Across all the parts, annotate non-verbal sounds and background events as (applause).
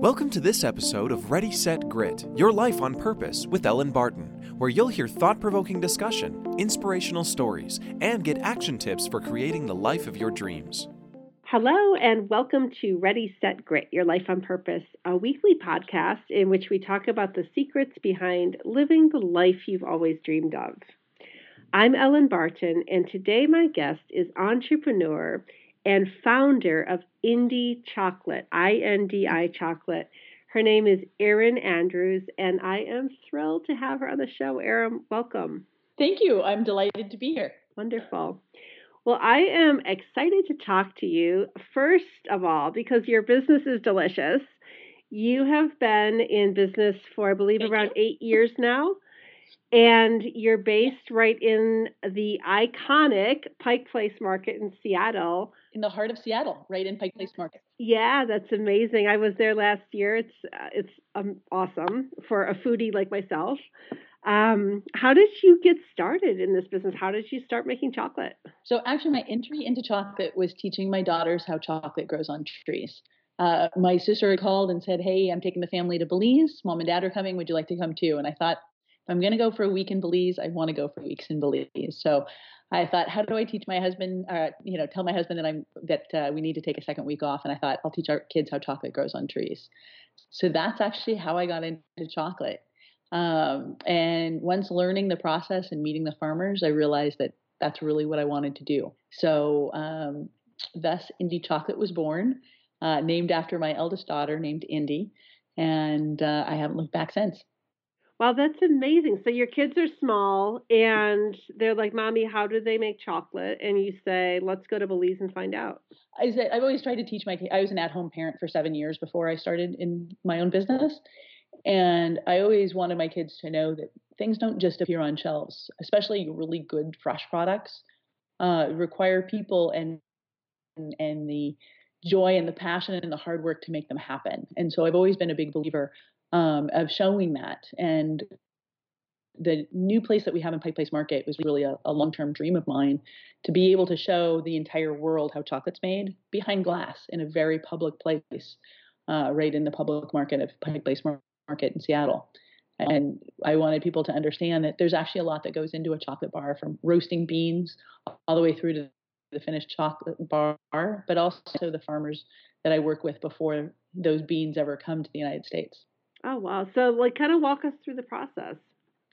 Welcome to this episode of Ready, Set, Grit Your Life on Purpose with Ellen Barton, where you'll hear thought provoking discussion, inspirational stories, and get action tips for creating the life of your dreams. Hello, and welcome to Ready, Set, Grit Your Life on Purpose, a weekly podcast in which we talk about the secrets behind living the life you've always dreamed of. I'm Ellen Barton, and today my guest is entrepreneur and founder of Indi Chocolate, I N D I Chocolate. Her name is Erin Andrews, and I am thrilled to have her on the show. Erin, welcome. Thank you. I'm delighted to be here. Wonderful. Well, I am excited to talk to you, first of all, because your business is delicious. You have been in business for, I believe, Thank around you. eight years now and you're based right in the iconic Pike Place Market in Seattle. In the heart of Seattle, right in Pike Place Market. Yeah, that's amazing. I was there last year. It's uh, it's um, awesome for a foodie like myself. Um, how did you get started in this business? How did you start making chocolate? So, actually, my entry into chocolate was teaching my daughters how chocolate grows on trees. Uh, my sister called and said, Hey, I'm taking the family to Belize. Mom and dad are coming. Would you like to come too? And I thought, if I'm going to go for a week in Belize, I want to go for weeks in Belize. So, I thought, how do I teach my husband, uh, you know, tell my husband that I'm that uh, we need to take a second week off? And I thought, I'll teach our kids how chocolate grows on trees. So that's actually how I got into chocolate. Um, and once learning the process and meeting the farmers, I realized that that's really what I wanted to do. So um, thus, Indi Chocolate was born, uh, named after my eldest daughter, named Indi, and uh, I haven't looked back since. Wow, that's amazing. So your kids are small and they're like, Mommy, how do they make chocolate? And you say, Let's go to Belize and find out. I said, I've always tried to teach my kids. I was an at-home parent for seven years before I started in my own business, and I always wanted my kids to know that things don't just appear on shelves, especially really good fresh products. Uh, require people and, and and the joy and the passion and the hard work to make them happen. And so I've always been a big believer um, of showing that. And the new place that we have in Pike Place Market was really a, a long term dream of mine to be able to show the entire world how chocolate's made behind glass in a very public place, uh, right in the public market of Pike Place Market in Seattle. And I wanted people to understand that there's actually a lot that goes into a chocolate bar from roasting beans all the way through to the finished chocolate bar, but also the farmers that I work with before those beans ever come to the United States. Oh, wow. So, like, kind of walk us through the process.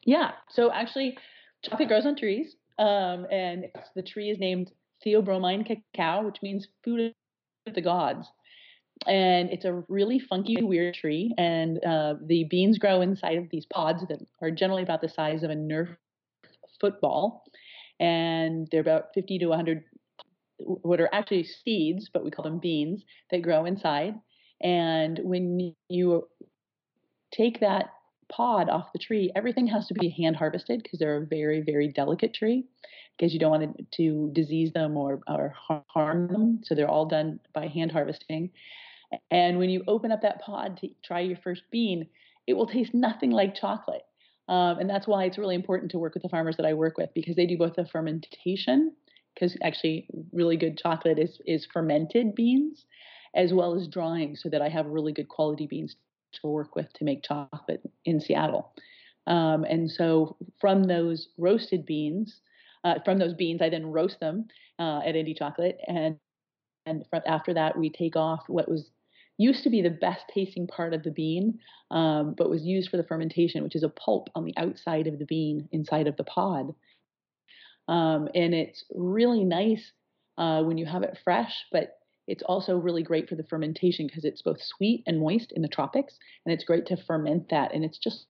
Yeah. So actually, chocolate grows on trees, um, and the tree is named Theobroma cacao, which means food of the gods. And it's a really funky, weird tree, and uh, the beans grow inside of these pods that are generally about the size of a Nerf football, and they're about 50 to 100 what are actually seeds, but we call them beans that grow inside. And when you take that pod off the tree, everything has to be hand harvested because they're a very, very delicate tree because you don't want to, to disease them or, or harm them. So they're all done by hand harvesting. And when you open up that pod to try your first bean, it will taste nothing like chocolate. Um, and that's why it's really important to work with the farmers that I work with because they do both the fermentation, because actually really good chocolate is, is fermented beans, as well as drying so that I have really good quality beans to work with to make chocolate in Seattle. Um, and so from those roasted beans, uh, from those beans, I then roast them uh, at Indi Chocolate, and and from, after that we take off what was used to be the best tasting part of the bean, um, but was used for the fermentation, which is a pulp on the outside of the bean inside of the pod. Um, and it's really nice uh, when you have it fresh, but it's also really great for the fermentation because it's both sweet and moist in the tropics, and it's great to ferment that. And it's just,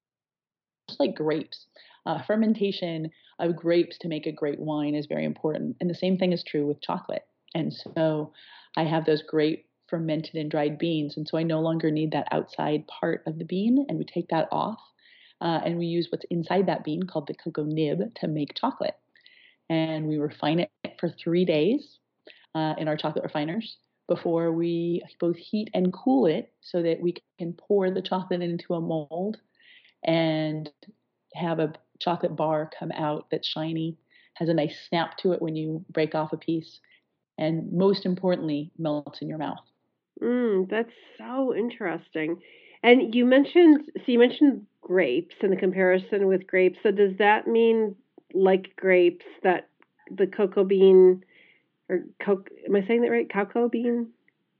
just like grapes. Uh, fermentation of grapes to make a great wine is very important. And the same thing is true with chocolate. And so I have those great fermented and dried beans. And so I no longer need that outside part of the bean, and we take that off. Uh, and we use what's inside that bean called the cocoa nib to make chocolate. And we refine it for three days uh, in our chocolate refiners before we both heat and cool it so that we can pour the chocolate into a mold and have a chocolate bar come out that's shiny, has a nice snap to it when you break off a piece, and most importantly, melts in your mouth. Mm, that's so interesting. And you mentioned, so you mentioned grapes and the comparison with grapes. So does that mean like grapes that the cocoa bean or coke? Am I saying that right? Cocoa bean,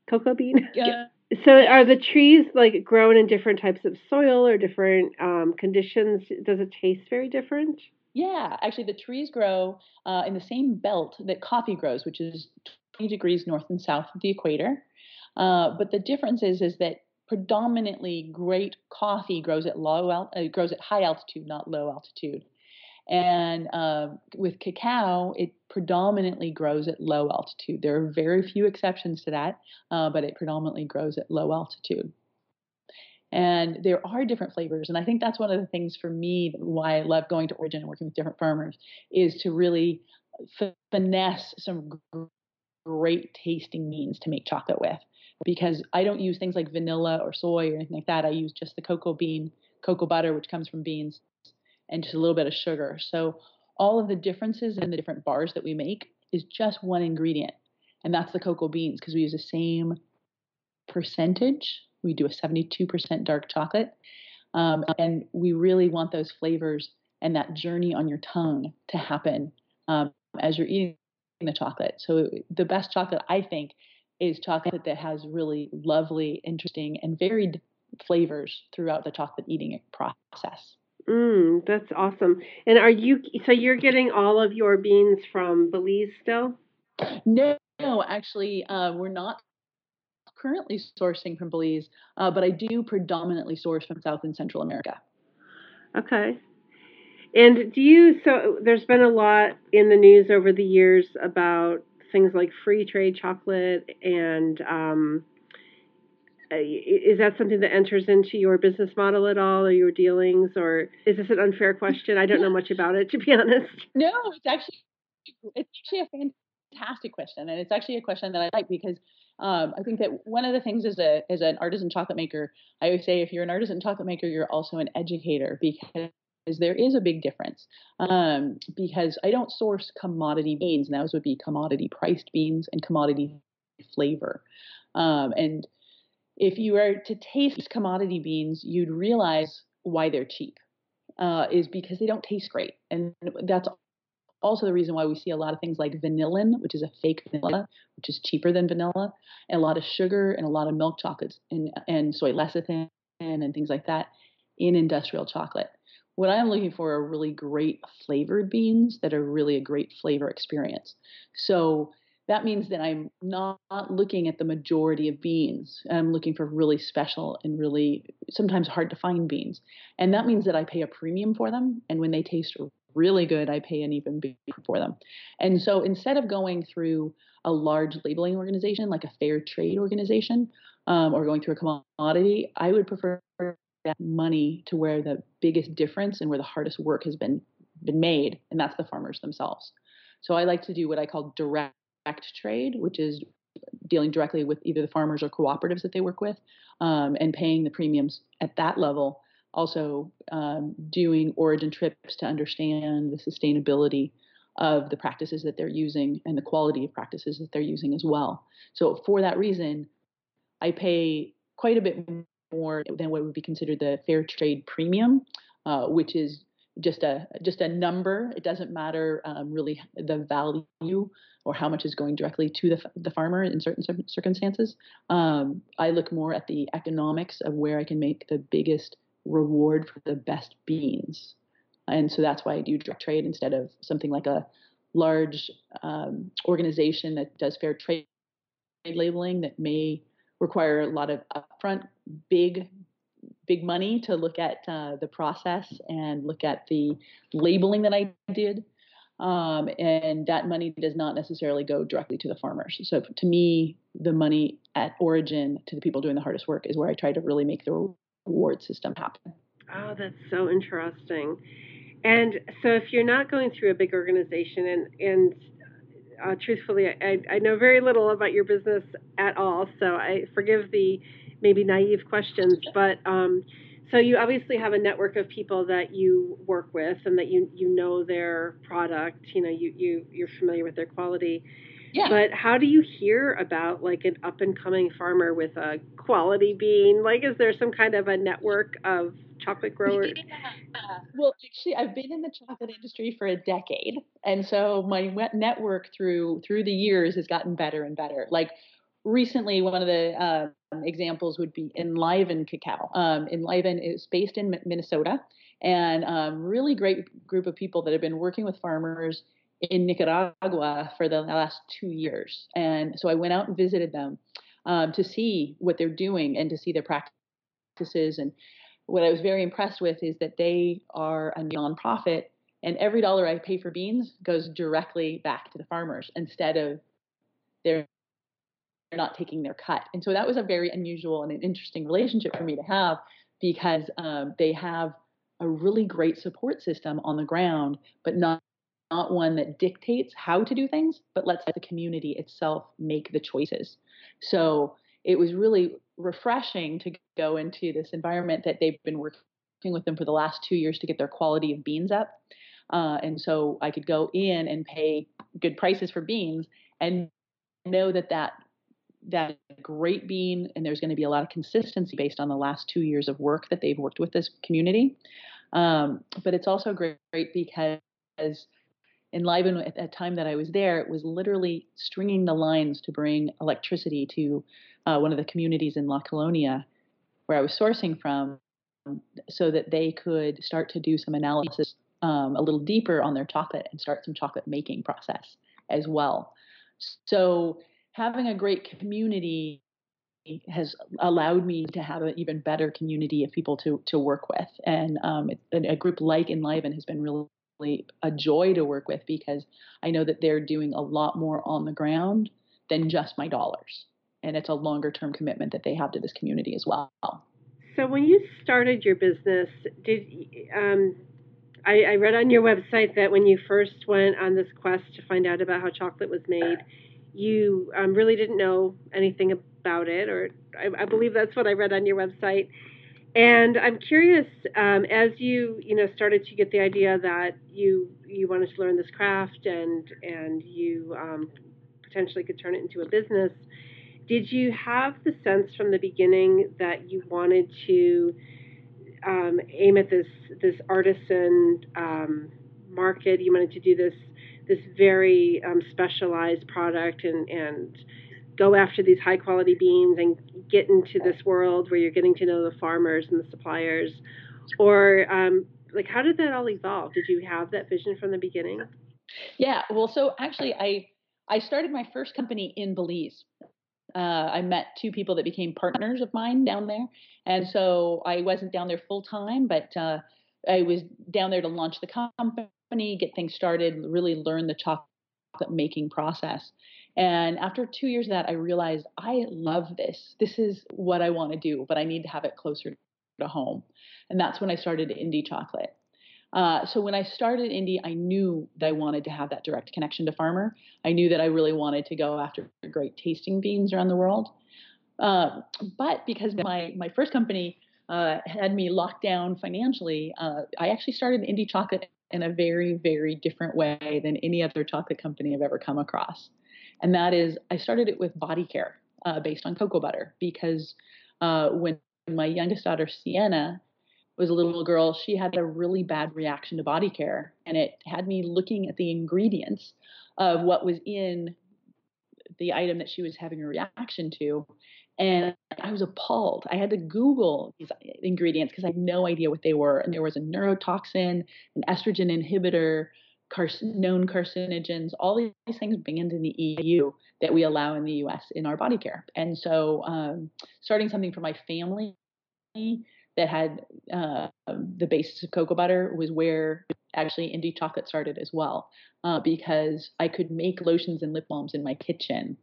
cocoa bean. Yeah. (laughs) So are the trees like grown in different types of soil or different um, conditions? Does it taste very different? Yeah, actually, the trees grow uh, in the same belt that coffee grows, which is 20 degrees north and south of the equator. Uh, but the difference is, is that predominantly great coffee grows at low al- uh, grows at high altitude, not low altitude. And uh, with cacao, it predominantly grows at low altitude. There are very few exceptions to that, uh, but it predominantly grows at low altitude. And there are different flavors. And I think that's one of the things for me why I love going to Origin and working with different farmers is to really finesse some great tasting beans to make chocolate with. Because I don't use things like vanilla or soy or anything like that. I use just the cocoa bean, cocoa butter, which comes from beans, and just a little bit of sugar. So all of the differences in the different bars that we make is just one ingredient, and that's the cocoa beans because we use the same percentage. We do a 72% dark chocolate, um, and we really want those flavors and that journey on your tongue to happen um, as you're eating the chocolate. So the best chocolate I think is chocolate that has really lovely, interesting, and varied flavors throughout the chocolate eating process. Mm, that's awesome. And are you so you're getting all of your beans from Belize still? No, no actually, uh, we're not currently sourcing from Belize, uh, but I do predominantly source from South and Central America. Okay. And do you so there's been a lot in the news over the years about things like free trade chocolate and um, is that something that enters into your business model at all or your dealings or is this an unfair question i don't know much about it to be honest (laughs) no it's actually it's actually a fantastic question and it's actually a question that i like because um, i think that one of the things as a as an artisan chocolate maker i always say if you're an artisan chocolate maker you're also an educator because there is a big difference um, because I don't source commodity beans, and those would be commodity priced beans and commodity flavor. Um, and if you were to taste commodity beans, you'd realize why they're cheap. Uh, is because they don't taste great, and that's also the reason why we see a lot of things like vanillin, which is a fake vanilla, which is cheaper than vanilla, and a lot of sugar and a lot of milk chocolates and, and soy lecithin and things like that in industrial chocolate. What I'm looking for are really great flavored beans that are really a great flavor experience. So that means that I'm not looking at the majority of beans. I'm looking for really special and really sometimes hard to find beans. And that means that I pay a premium for them. And when they taste really good, I pay an even bigger for them. And so instead of going through a large labeling organization like a fair trade organization um, or going through a commodity, I would prefer that money to where the biggest difference and where the hardest work has been been made, and that's the farmers themselves. So I like to do what I call direct trade, which is dealing directly with either the farmers or cooperatives that they work with um, and paying the premiums at that level. Also, um, doing origin trips to understand the sustainability of the practices that they're using and the quality of practices that they're using as well. So, for that reason, I pay quite a bit more than what would be considered the fair trade premium, uh, which is just a just a number. It doesn't matter um, really the value or how much is going directly to the, the farmer in certain circumstances. Um, I look more at the economics of where I can make the biggest reward for the best beans. And so that's why I do direct trade instead of something like a large um, organization that does fair trade labeling that may require a lot of upfront big big money to look at uh, the process and look at the labeling that I did. Um, and that money does not necessarily go directly to the farmers. So to me, the money at origin to the people doing the hardest work is where I try to really make the reward system happen. Oh, that's so interesting. And so if you're not going through a big organization and and uh, truthfully, I, I know very little about your business at all, so I forgive the maybe naive questions, but um, so you obviously have a network of people that you work with and that you you know their product. You know, you you you're familiar with their quality. Yeah. But how do you hear about like an up and coming farmer with a quality bean? Like, is there some kind of a network of chocolate growers? Yeah. Well, actually, I've been in the chocolate industry for a decade, and so my network through through the years has gotten better and better. Like recently, one of the um, examples would be Enliven Cacao. Um, Enliven is based in Minnesota, and um, really great group of people that have been working with farmers in Nicaragua for the last two years. And so I went out and visited them um, to see what they're doing and to see their practices. And what I was very impressed with is that they are a nonprofit, and every dollar I pay for beans goes directly back to the farmers instead of they're not taking their cut. And so that was a very unusual and an interesting relationship for me to have because um, they have a really great support system on the ground, but not not one that dictates how to do things, but lets the community itself make the choices. So it was really refreshing to go into this environment that they've been working with them for the last two years to get their quality of beans up. Uh, and so I could go in and pay good prices for beans and know that that that great bean and there's going to be a lot of consistency based on the last two years of work that they've worked with this community. Um, but it's also great, great because Enliven at that time that I was there, it was literally stringing the lines to bring electricity to uh, one of the communities in La Colonia where I was sourcing from so that they could start to do some analysis um, a little deeper on their chocolate and start some chocolate making process as well. So having a great community has allowed me to have an even better community of people to to work with, and um, a group like Enliven has been really a joy to work with because I know that they're doing a lot more on the ground than just my dollars. And it's a longer term commitment that they have to this community as well. So when you started your business, did um, I, I read on your website that when you first went on this quest to find out about how chocolate was made, you um, really didn't know anything about it, or I, I believe that's what I read on your website. And I'm curious, um, as you you know started to get the idea that you you wanted to learn this craft and and you um, potentially could turn it into a business, did you have the sense from the beginning that you wanted to um, aim at this this artisan um, market? You wanted to do this this very um, specialized product and and go after these high quality beans and get into this world where you're getting to know the farmers and the suppliers? Or um, like how did that all evolve? Did you have that vision from the beginning? Yeah well so actually i i started my first company in belize. Uh, i met two people that became partners of mine down there and so i wasn't down there full time but uh, i was down there to launch the company get things started really learn the chocolate making process and after two years of that, I realized I love this. This is what I want to do, but I need to have it closer to home. And that's when I started Indi Chocolate. Uh, so when I started Indi, I knew that I wanted to have that direct connection to farmer. I knew that I really wanted to go after great tasting beans around the world. Uh, but because my my first company uh, had me locked down financially, uh, I actually started Indi Chocolate in a very very different way than any other chocolate company I've ever come across and that is I started it with body care uh, based on cocoa butter because uh, when my youngest daughter Sienna was a little girl, she had a really bad reaction to body care, and it had me looking at the ingredients of what was in the item that she was having a reaction to. And I was appalled. I had to Google these ingredients because I had no idea what they were. And there was a neurotoxin, an estrogen inhibitor, known carcinogens, all these things banned in the EU that we allow in the US in our body care. And so, um, starting something for my family that had uh, the basis of cocoa butter was where actually Indi chocolate started as well, uh, because I could make lotions and lip balms in my kitchen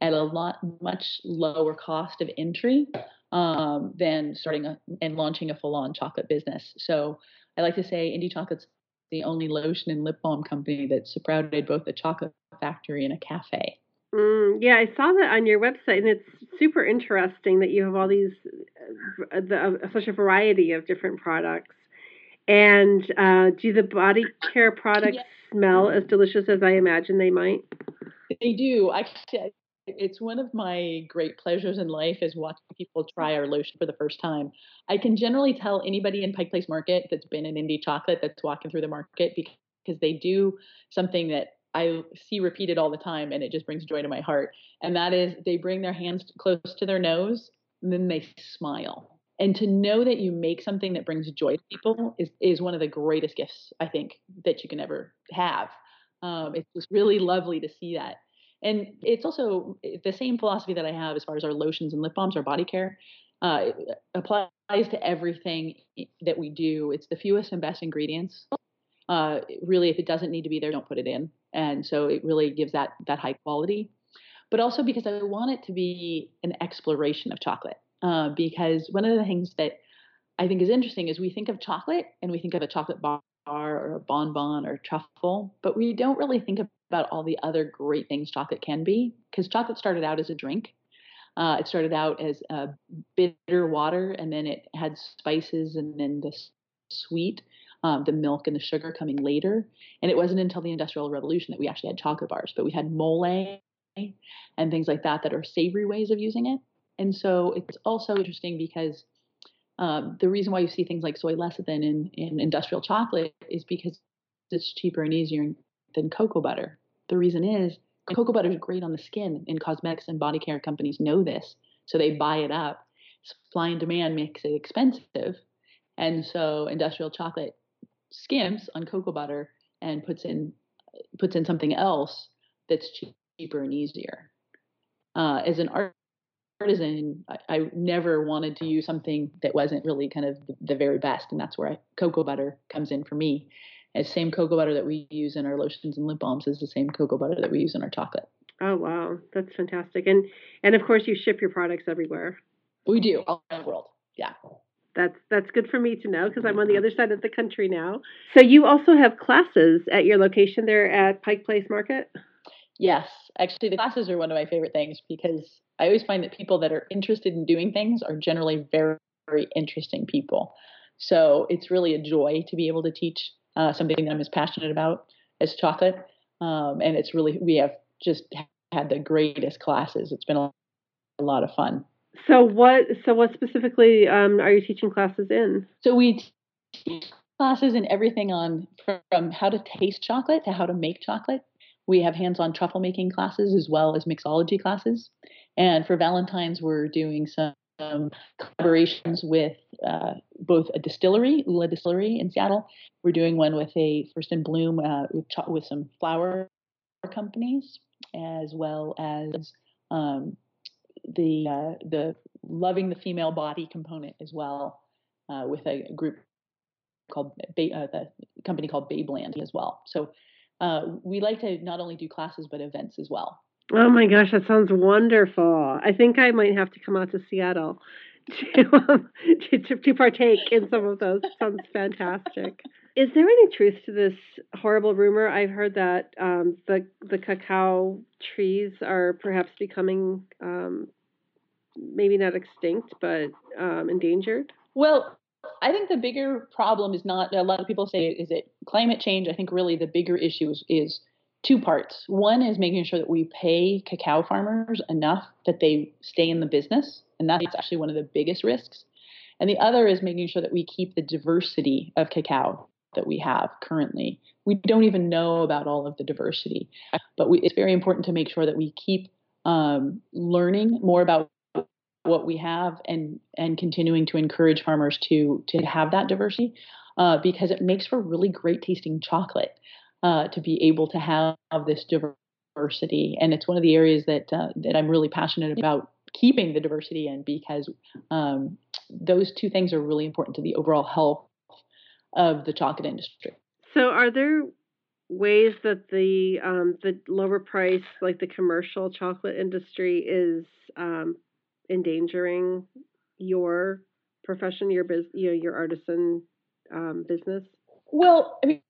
at a lot much lower cost of entry um, than starting a, and launching a full-on chocolate business. So I like to say Indi chocolate's the only lotion and lip balm company that sprouted both a chocolate factory and a cafe. Mm, yeah, I saw that on your website, and it's super interesting that you have all these, uh, the, uh, such a variety of different products. And uh, do the body care products smell as delicious as I imagine they might? They do. Actually, it's one of my great pleasures in life is watching people try our lotion for the first time. I can generally tell anybody in Pike Place Market that's been an Indi chocolate that's walking through the market because they do something that I see repeated all the time and it just brings joy to my heart. And that is they bring their hands close to their nose and then they smile. And to know that you make something that brings joy to people is, is one of the greatest gifts I think that you can ever have. Um, it's just really lovely to see that. And it's also eh, the same philosophy that I have as far as our lotions and lip balms, our body care. Uh, applies to everything that we do. It's the fewest and best ingredients. Uh, really, if it doesn't need to be there, don't put it in and so it really gives that that high quality but also because i want it to be an exploration of chocolate uh, because one of the things that i think is interesting is we think of chocolate and we think of a chocolate bar or a bonbon or truffle but we don't really think about all the other great things chocolate can be because chocolate started out as a drink uh, it started out as a bitter water and then it had spices and then the sweet um, the milk and the sugar coming later. And it wasn't until the Industrial Revolution that we actually had chocolate bars, but we had mole and things like that that are savory ways of using it. And so it's also interesting because um, the reason why you see things like soy lecithin in, in industrial chocolate is because it's cheaper and easier than cocoa butter. The reason is cocoa butter is great on the skin, and cosmetics and body care companies know this, so they buy it up. Supply and demand makes it expensive, and so industrial chocolate skimps on cocoa butter and puts in puts in something else that's cheaper and easier. Uh, as an artisan, I, I, never wanted to use something that wasn't really kind of the, the very best, and that's where I, cocoa butter comes in for me. As same cocoa butter that we use in our lotions and lip balms is the same cocoa butter that we use in our chocolate. Oh wow, that's fantastic! And and of course you ship your products everywhere. We do all around the world. Yeah that's that's good for me to know because I'm on the other side of the country now. So you also have classes at your location there at Pike Place Market? Yes, actually the classes are one of my favorite things because I always find that people that are interested in doing things are generally very very interesting people. So it's really a joy to be able to teach uh, something that I'm as passionate about as chocolate, um, and it's really we have just had the greatest classes. It's been a, a lot of fun. So what? So what specifically um, are you teaching classes in? So we teach classes in everything on from how to taste chocolate to how to make chocolate. We have hands-on truffle making classes as well as mixology classes. And for Valentine's, we're doing some um, collaborations with uh, both a distillery, OOLA Distillery in Seattle. We're doing one with a First in Bloom uh, with, with some flower companies, as well as um, the uh, the loving the female body component as well uh, with a group called ba- uh, the company called Babeland as well. So uh, we like to not only do classes but events as well. Oh my gosh, that sounds wonderful! I think I might have to come out to Seattle (laughs) to um, to, to, to partake in some of those. sounds fantastic. Is there any truth to this horrible rumor? I've heard that um, the the cacao trees are perhaps becoming um, maybe not extinct, but um, endangered? Well, I think the bigger problem is not a lot of people say is it climate change. I think really the bigger issue is, is two parts. One is making sure that we pay cacao farmers enough that they stay in the business, and that's actually one of the biggest risks. And the other is making sure that we keep the diversity of cacao that we have currently. We don't even know about all of the diversity, but we, it's very important to make sure that we keep um, learning more about what we have and and continuing to encourage farmers to to have that diversity uh, because it makes for really great tasting chocolate uh, to be able to have this diversity and it's one of the areas that uh, that I'm really passionate about keeping the diversity in because um, those two things are really important to the overall health of the chocolate industry. So are there ways that the um, the lower price like the commercial chocolate industry is um, endangering your profession, your business, you know, your artisan um, business? Well, I mean,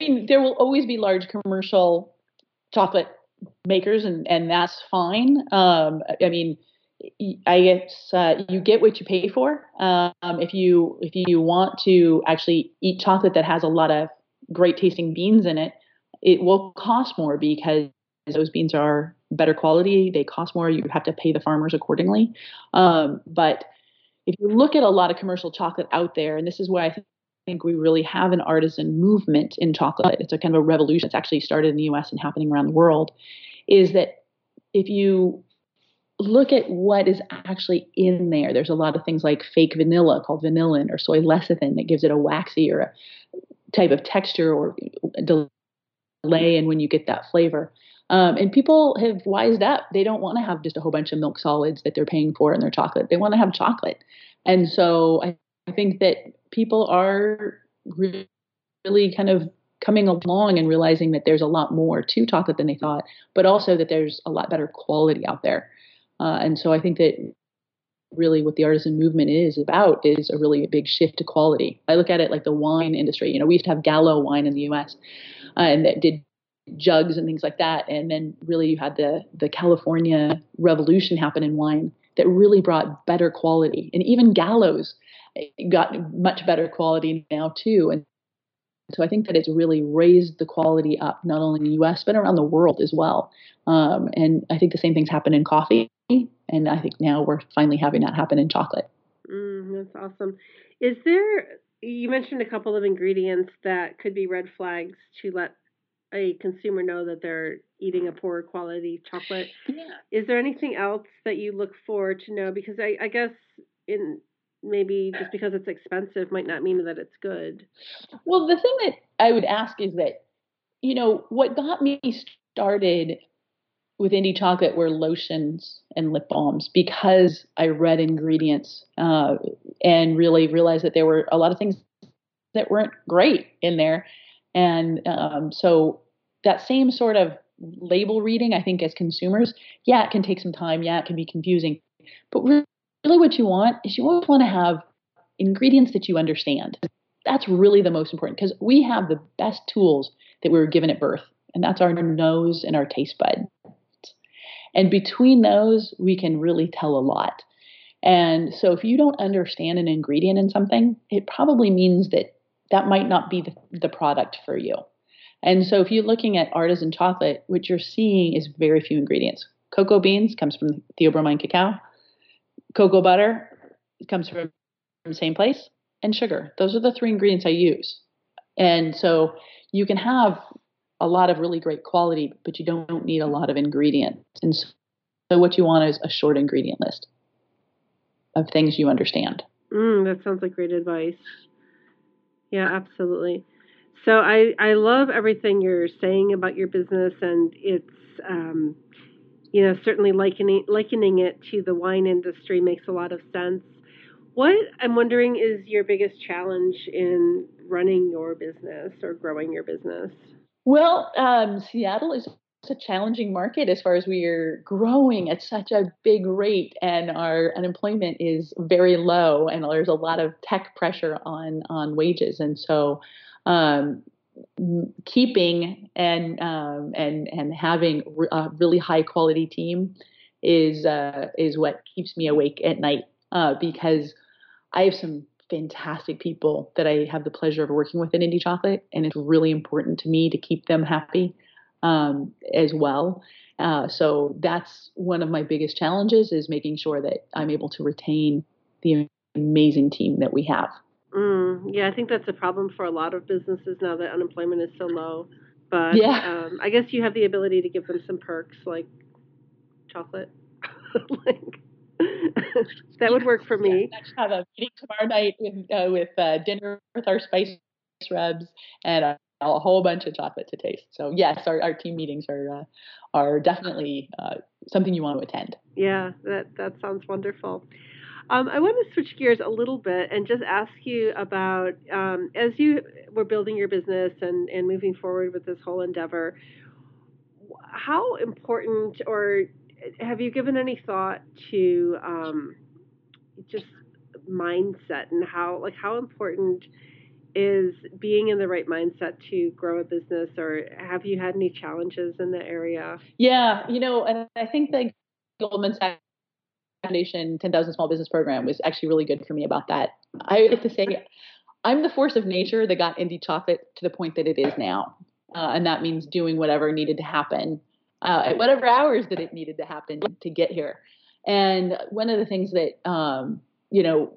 I mean, there will always be large commercial chocolate makers, and and that's fine. Um, I mean, I guess uh, you get what you pay for. Um, if you if you want to actually eat chocolate that has a lot of great tasting beans in it, it will cost more because those beans are better quality. They cost more. You have to pay the farmers accordingly. Um, but if you look at a lot of commercial chocolate out there, and this is where I think we really have an artisan movement in chocolate. It's a kind of a revolution. It's actually started in the U.S. and happening around the world. Is that if you look at what is actually in there, there's a lot of things like fake vanilla called vanillin or soy lecithin that gives it a waxy or a type of texture or delay in when you get that flavor. Um, and people have wised up. They don't want to have just a whole bunch of milk solids that they're paying for in their chocolate. They want to have chocolate. And so I, I think that people are really, really kind of coming along and realizing that there's a lot more to chocolate than they thought, but also that there's a lot better quality out there. Uh, and so I think that really what the artisan movement is about is a really big shift to quality. I look at it like the wine industry. You know, we used to have Gallo wine in the U.S. Uh, and that did jugs and things like that. And then really you had the the California revolution happen in wine that really brought better quality. And even Gallo's got much better quality now too. And so I think that it's really raised the quality up, not only in the U.S. but around the world as well. Um, and I think the same things happen in coffee, and I think now we're finally having that happen in chocolate. Mm, that's awesome. Is there? You mentioned a couple of ingredients that could be red flags to let a consumer know that they're eating a poor quality chocolate. (sighs) Yeah. Is there anything else that you look for to know? Because I, I guess in maybe just because it's expensive might not mean that it's good. Well, the thing that I would ask is that, you know, what got me started with Indi chocolate were lotions and lip balms because I read ingredients uh, and really realized that there were a lot of things that weren't great in there. And um, so that same sort of label reading, I think, as consumers, yeah, it can take some time. Yeah, it can be confusing. But really, what you want is you always want to have ingredients that you understand. That's really the most important because we have the best tools that we were given at birth, and that's our nose and our taste bud. And between those, we can really tell a lot. And so if you don't understand an ingredient in something, it probably means that that might not be the, the product for you. And so if you're looking at artisan chocolate, what you're seeing is very few ingredients. Cocoa beans comes from theobroma cacao. Cocoa butter comes from the same place. And sugar. Those are the three ingredients I use. And so you can have a lot of really great quality, but you don't need a lot of ingredients. And so, so what you want is a short ingredient list of things you understand. Mm, that sounds like great advice. Yeah, absolutely. So I I love everything you're saying about your business, and it's um, you know certainly likening likening it to the wine industry makes a lot of sense. What I'm wondering is your biggest challenge in running your business or growing your business? Well, um, Seattle is a challenging market as far as we are growing at such a big rate and our unemployment is very low and there's a lot of tech pressure on on wages. And so um, keeping and um, and and having a really high quality team is uh, is what keeps me awake at night uh, because I have some fantastic people that I have the pleasure of working with in Indi Chocolate, and it's really important to me to keep them happy um, as well. Uh, so that's one of my biggest challenges is making sure that I'm able to retain the amazing team that we have. Mm, yeah, I think that's a problem for a lot of businesses now that unemployment is so low. But yeah. um, I guess you have the ability to give them some perks like chocolate. (laughs) like (laughs) that would work for me. Yeah, have a meeting tomorrow night with uh, with uh, dinner with our spice rubs and a, whole bunch of chocolate to taste. So yes, our, our team meetings are uh, are definitely uh, something you want to attend. Yeah, that that sounds wonderful. Um, I want to switch gears a little bit and just ask you about um, as you were building your business and, and moving forward with this whole endeavor, how important or have you given any thought to um, just mindset and how like how important is being in the right mindset to grow a business or have you had any challenges in that area yeah you know and i think the goldman sachs foundation 10000 small business program was actually really good for me about that i have to say i'm the force of nature that got Indi chocolate to the point that it is now uh, and that means doing whatever needed to happen uh, at whatever hours that it needed to happen to get here. And one of the things that um, you know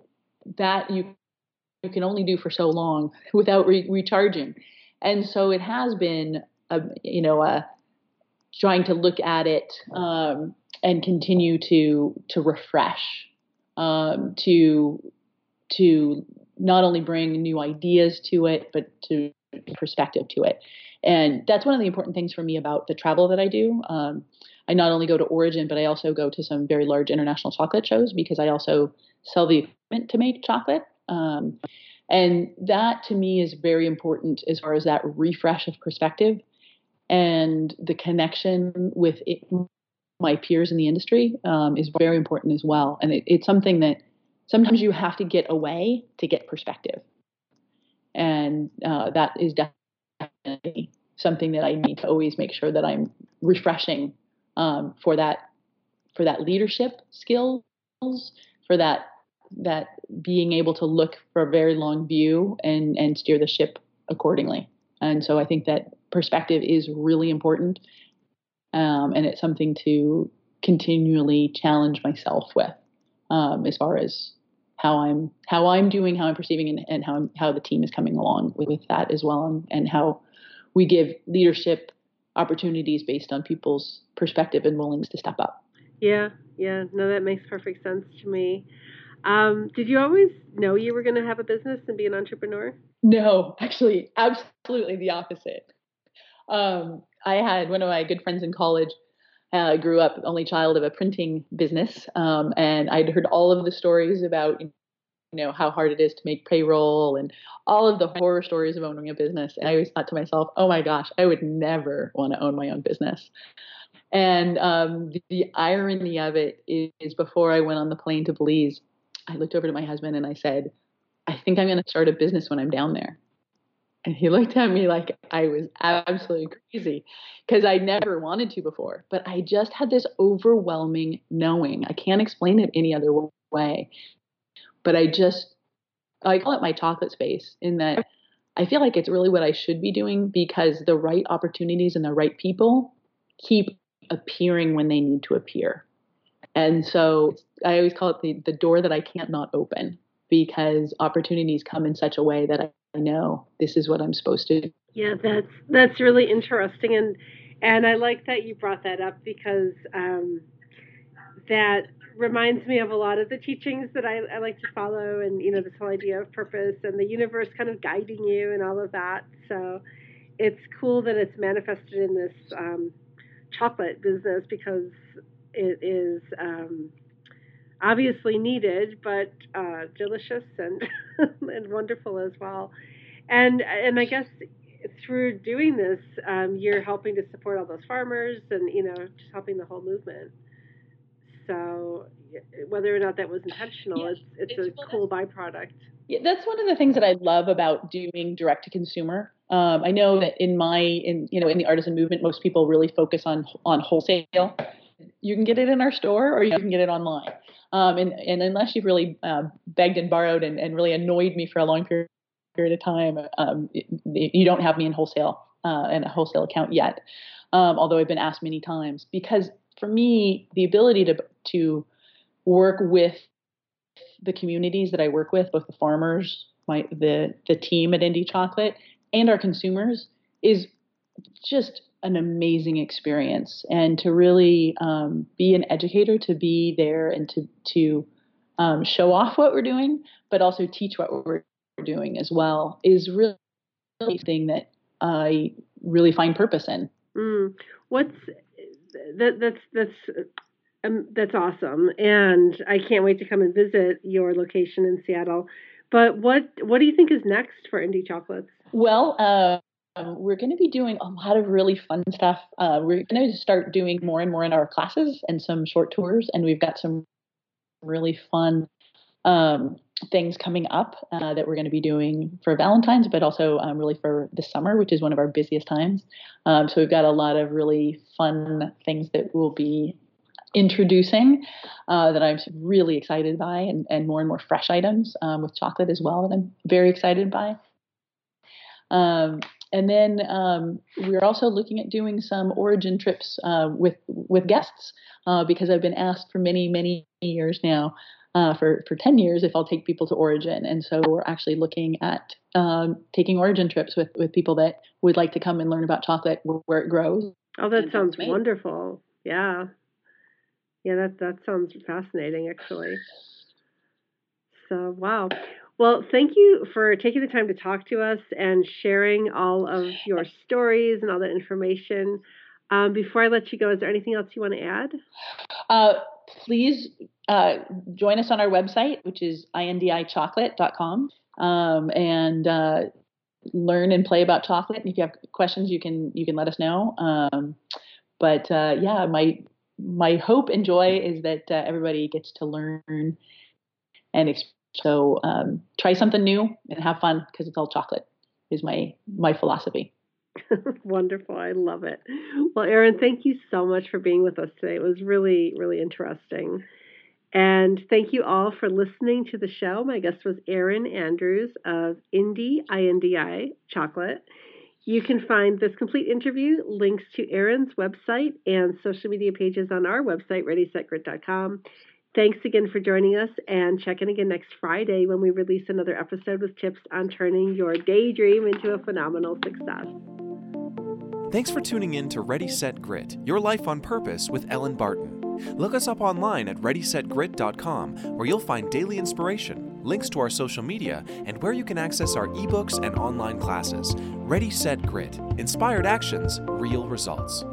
that you you can only do for so long (laughs) without re- recharging, and so it has been a you know a trying to look at it um, and continue to to refresh, um, to to not only bring new ideas to it, but to perspective to it. And that's one of the important things for me about the travel that I do. Um, I not only go to Origin, but I also go to some very large international chocolate shows because I also sell the equipment to make chocolate. Um, and that to me is very important as far as that refresh of perspective and the connection with it, my peers in the industry um, is very important as well. And it, it's something that sometimes you have to get away to get perspective. And uh, that is definitely something that I need to always make sure that I'm refreshing um, for that for that leadership skills, for that that being able to look for a very long view and and steer the ship accordingly. And so I think that perspective is really important, um, and it's something to continually challenge myself with um, as far as how I'm how I'm doing, how I'm perceiving, and, and how how the team is coming along with, with that as well, and, and how we give leadership opportunities based on people's perspective and willingness to step up. Yeah, yeah, no, that makes perfect sense to me. Um, did you always know you were going to have a business and be an entrepreneur? No, actually, absolutely the opposite. Um, I had one of my good friends in college. I uh, grew up only child of a printing business, um, and I'd heard all of the stories about you know how hard it is to make payroll and all of the horror stories of owning a business. And I always thought to myself, oh my gosh, I would never want to own my own business. And um, the, the, irony of it is, before I went on the plane to Belize, I looked over to my husband and I said, I think I'm going to start a business when I'm down there. And he looked at me like I was absolutely crazy because I never wanted to before. But I just had this overwhelming knowing. I can't explain it any other way. But I just, I call it my chocolate space in that I feel like it's really what I should be doing because the right opportunities and the right people keep appearing when they need to appear. And so I always call it the, the door that I can't not open because opportunities come in such a way that I know this is what I'm supposed to do. Yeah, that's that's really interesting, and and I like that you brought that up because um, that reminds me of a lot of the teachings that I, I like to follow, and you know this whole idea of purpose and the universe kind of guiding you and all of that. So it's cool that it's manifested in this um, chocolate business because it is. Um, obviously needed, but uh, delicious and (laughs) and wonderful as well. And and I guess through doing this, um, you're helping to support all those farmers and you know just helping the whole movement. So whether or not that was intentional, yeah, it's it's, it's a cool byproduct. Yeah, that's one of the things that I love about doing direct to consumer. Um, I know that in my in you know in the artisan movement, most people really focus on on wholesale. You can get it in our store, or you can get it online. Um, and, and unless you've really uh, begged and borrowed and, and really annoyed me for a long period period of time, um, you don't have me in wholesale uh, in a wholesale account yet. Um, although I've been asked many times because for me, the ability to to work with the communities that I work with, both the farmers, my the the team at Indi Chocolate, and our consumers, is just an amazing experience. And to really um, be an educator to be there and to to um, show off what we're doing but also teach what we're doing as well is really the thing that i really find purpose in. Mm. what's that that's that's um, that's awesome. And i can't wait to come and visit your location in seattle. But what what do you think is next for Indi chocolates? Well uh, um, we're going to be doing a lot of really fun stuff. Uh, we're going to start doing more and more in our classes and some short tours, and we've got some really fun um, things coming up uh, that we're going to be doing for Valentine's, but also um, really for the summer, which is one of our busiest times. Um, so we've got a lot of really fun things that we'll be introducing uh, that I'm really excited by, and, and more and more fresh items um, with chocolate as well that I'm very excited by. Um, and then um, we're also looking at doing some origin trips uh, with with guests uh, because I've been asked for many many years now, uh, for for ten years, if I'll take people to Origin, and so we're actually looking at um, taking Origin trips with with people that would like to come and learn about chocolate where it grows. Oh, that sounds wonderful. Yeah, yeah, that that sounds fascinating actually. So wow. Well, thank you for taking the time to talk to us and sharing all of your stories and all that information. Um, before I let you go, is there anything else you want to add? Uh, please uh, join us on our website, which is indichocolate.com, um, and uh, learn and play about chocolate. And if you have questions, you can you can let us know. Um, but uh, yeah, my my hope and joy is that uh, everybody gets to learn and exp- so um, try something new and have fun because it's all chocolate is my my philosophy. (laughs) Wonderful. I love it. Well, Erin, thank you so much for being with us today. It was really, really interesting. And thank you all for listening to the show. My guest was Erin Andrews of Indi, I-N-D-I, Chocolate. You can find this complete interview, links to Erin's website, and social media pages on our website, ReadySetGrit.com. Thanks again for joining us, and check in again next Friday when we release another episode with tips on turning your daydream into a phenomenal success. Thanks for tuning in to Ready Set Grit Your Life on Purpose with Ellen Barton. Look us up online at ReadySetGrit.com, where you'll find daily inspiration, links to our social media, and where you can access our ebooks and online classes. Ready Set Grit Inspired Actions, Real Results.